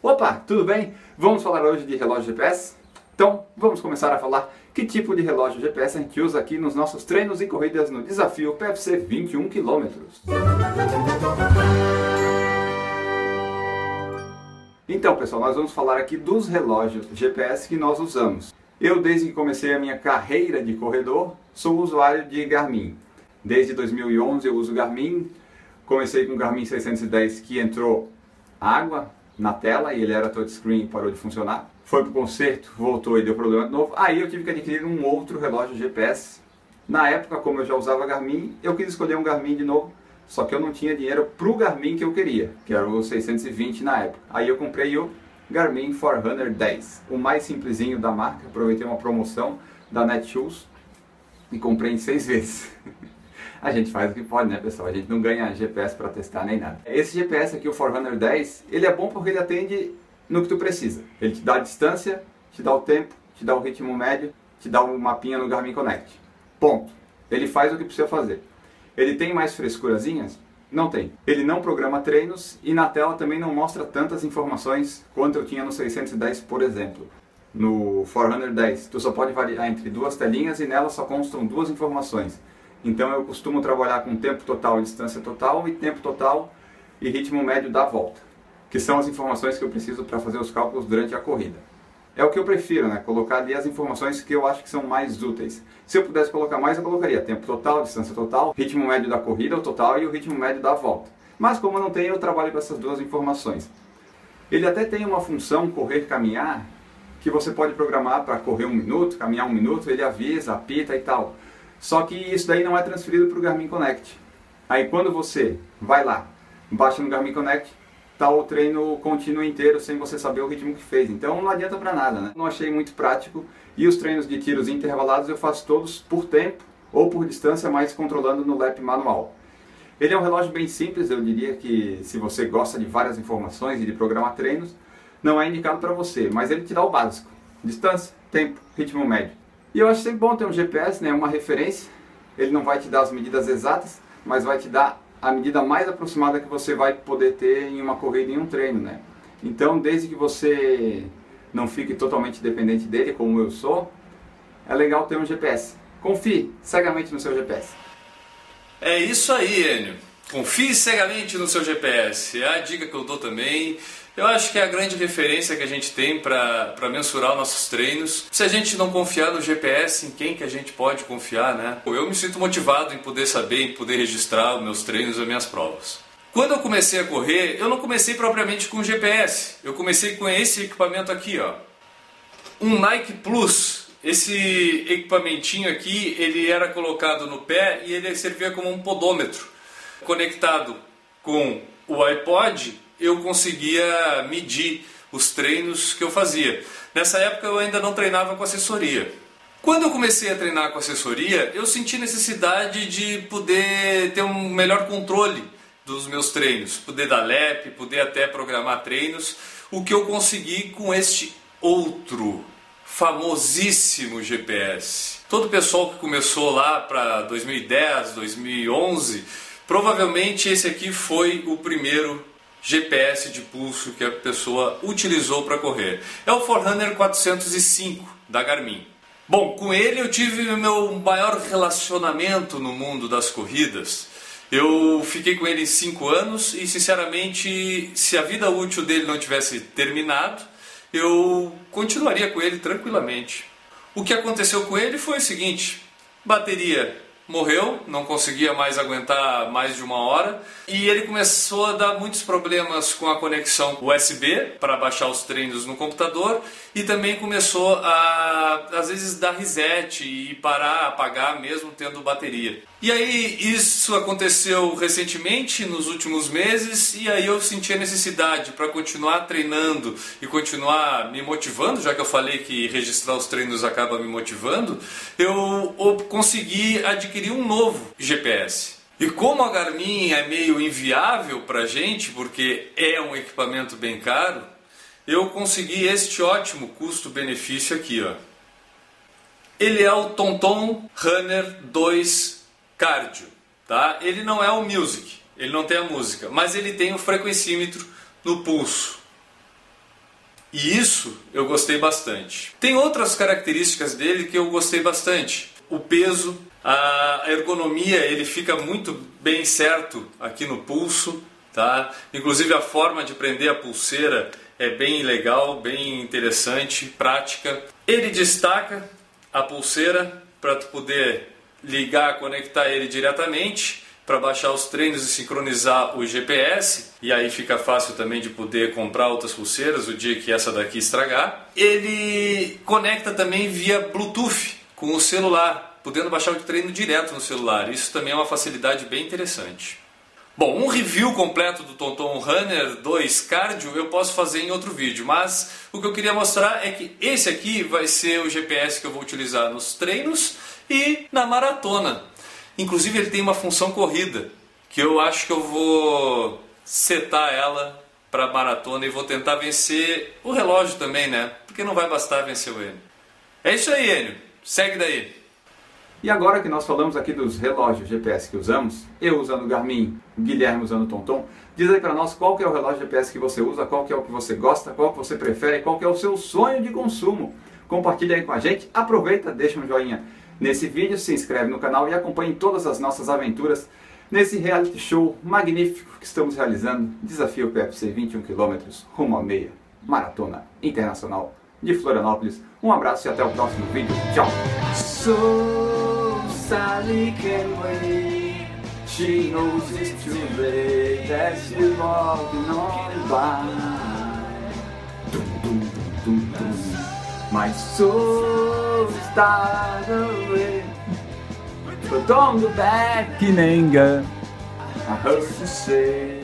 Opa, tudo bem? Vamos falar hoje de relógio GPS? Então, vamos começar a falar que tipo de relógio GPS a gente usa aqui nos nossos treinos e corridas no desafio PFC 21 km. Então, pessoal, nós vamos falar aqui dos relógios GPS que nós usamos. Eu, desde que comecei a minha carreira de corredor, sou usuário de Garmin. Desde 2011 eu uso Garmin. Comecei com o Garmin 610 que entrou água na tela e ele era touchscreen e parou de funcionar. Foi pro conserto, voltou e deu problema de novo. Aí eu tive que adquirir um outro relógio GPS. Na época, como eu já usava Garmin, eu quis escolher um Garmin de novo, só que eu não tinha dinheiro pro Garmin que eu queria, que era o 620 na época. Aí eu comprei o Garmin Forerunner 10, o mais simplesinho da marca. Aproveitei uma promoção da Netshoes e comprei em seis vezes. A gente faz o que pode, né, pessoal? A gente não ganha GPS para testar nem nada. Esse GPS aqui, o Forerunner 10, ele é bom porque ele atende no que tu precisa. Ele te dá a distância, te dá o tempo, te dá o ritmo médio, te dá um mapinha no Garmin Connect. Ponto. Ele faz o que precisa fazer. Ele tem mais frescurazinhas? Não tem. Ele não programa treinos e na tela também não mostra tantas informações quanto eu tinha no 610, por exemplo. No Forerunner 10, tu só pode variar entre duas telinhas e nela só constam duas informações. Então eu costumo trabalhar com tempo total distância total e tempo total e ritmo médio da volta, que são as informações que eu preciso para fazer os cálculos durante a corrida. É o que eu prefiro, né? Colocar ali as informações que eu acho que são mais úteis. Se eu pudesse colocar mais, eu colocaria tempo total, distância total, ritmo médio da corrida, o total e o ritmo médio da volta. Mas como eu não tenho, eu trabalho com essas duas informações. Ele até tem uma função correr, caminhar, que você pode programar para correr um minuto, caminhar um minuto, ele avisa, apita e tal. Só que isso daí não é transferido para o Garmin Connect. Aí quando você vai lá, baixa no Garmin Connect, tá o treino contínuo inteiro sem você saber o ritmo que fez. Então não adianta para nada, né? Não achei muito prático. E os treinos de tiros intervalados eu faço todos por tempo ou por distância, mas controlando no lap manual. Ele é um relógio bem simples, eu diria que se você gosta de várias informações e de programar treinos, não é indicado para você, mas ele te dá o básico: distância, tempo, ritmo médio. E eu acho sempre bom ter um GPS, né, uma referência. Ele não vai te dar as medidas exatas, mas vai te dar a medida mais aproximada que você vai poder ter em uma corrida, em um treino, né? Então, desde que você não fique totalmente dependente dele, como eu sou, é legal ter um GPS. Confie cegamente no seu GPS. É isso aí, Enio. Confie cegamente no seu GPS. É a dica que eu dou também. Eu acho que é a grande referência que a gente tem para mensurar nossos treinos. Se a gente não confiar no GPS, em quem que a gente pode confiar, né? Eu me sinto motivado em poder saber, em poder registrar os meus treinos e as minhas provas. Quando eu comecei a correr, eu não comecei propriamente com GPS. Eu comecei com esse equipamento aqui, ó. Um Nike Plus. Esse equipamentinho aqui, ele era colocado no pé e ele servia como um podômetro. Conectado com o iPod, eu conseguia medir os treinos que eu fazia. Nessa época eu ainda não treinava com assessoria. Quando eu comecei a treinar com assessoria, eu senti necessidade de poder ter um melhor controle dos meus treinos, poder dar lap, poder até programar treinos, o que eu consegui com este outro famosíssimo GPS. Todo o pessoal que começou lá para 2010, 2011, provavelmente esse aqui foi o primeiro GPS de pulso que a pessoa utilizou para correr. É o Forerunner 405 da Garmin. Bom, com ele eu tive o meu maior relacionamento no mundo das corridas. Eu fiquei com ele 5 anos e, sinceramente, se a vida útil dele não tivesse terminado, eu continuaria com ele tranquilamente. O que aconteceu com ele foi o seguinte: bateria morreu, não conseguia mais aguentar mais de uma hora e ele começou a dar muitos problemas com a conexão USB para baixar os treinos no computador e também começou a às vezes dar reset e parar, apagar mesmo tendo bateria. E aí isso aconteceu recentemente nos últimos meses e aí eu senti a necessidade para continuar treinando e continuar me motivando, já que eu falei que registrar os treinos acaba me motivando, eu consegui adquirir um novo GPS. E como a Garmin é meio inviável para gente, porque é um equipamento bem caro, eu consegui este ótimo custo-benefício aqui, ó. Ele é o Tonton Runner 2 Cardio, tá? Ele não é o Music, ele não tem a música, mas ele tem o frequencímetro no pulso. E isso eu gostei bastante. Tem outras características dele que eu gostei bastante. O peso, a ergonomia, ele fica muito bem certo aqui no pulso, tá? Inclusive a forma de prender a pulseira é bem legal, bem interessante, prática. Ele destaca a pulseira para tu poder ligar, conectar ele diretamente para baixar os treinos e sincronizar o GPS, e aí fica fácil também de poder comprar outras pulseiras o dia que essa daqui estragar. Ele conecta também via Bluetooth com o celular, podendo baixar o treino direto no celular. Isso também é uma facilidade bem interessante. Bom, um review completo do Tonton Runner 2 Cardio eu posso fazer em outro vídeo, mas o que eu queria mostrar é que esse aqui vai ser o GPS que eu vou utilizar nos treinos e na maratona. Inclusive ele tem uma função corrida, que eu acho que eu vou setar ela para maratona e vou tentar vencer o relógio também, né? Porque não vai bastar vencer o Enio. É isso aí, Enio. Segue daí. E agora que nós falamos aqui dos relógios GPS que usamos, eu usando o Garmin, o Guilherme usando o TomTom, diz aí para nós qual que é o relógio GPS que você usa, qual que é o que você gosta, qual que você prefere, qual que é o seu sonho de consumo. Compartilha aí com a gente, aproveita, deixa um joinha nesse vídeo, se inscreve no canal e acompanhe todas as nossas aventuras nesse reality show magnífico que estamos realizando, Desafio PFC 21 km rumo à meia, Maratona Internacional de Florianópolis. Um abraço e até o próximo vídeo. Tchau! Sally can wait. She knows it's too late that she's walking on by. Dum, dum, dum. My soul start away. But don't go back in anger. I heard you say.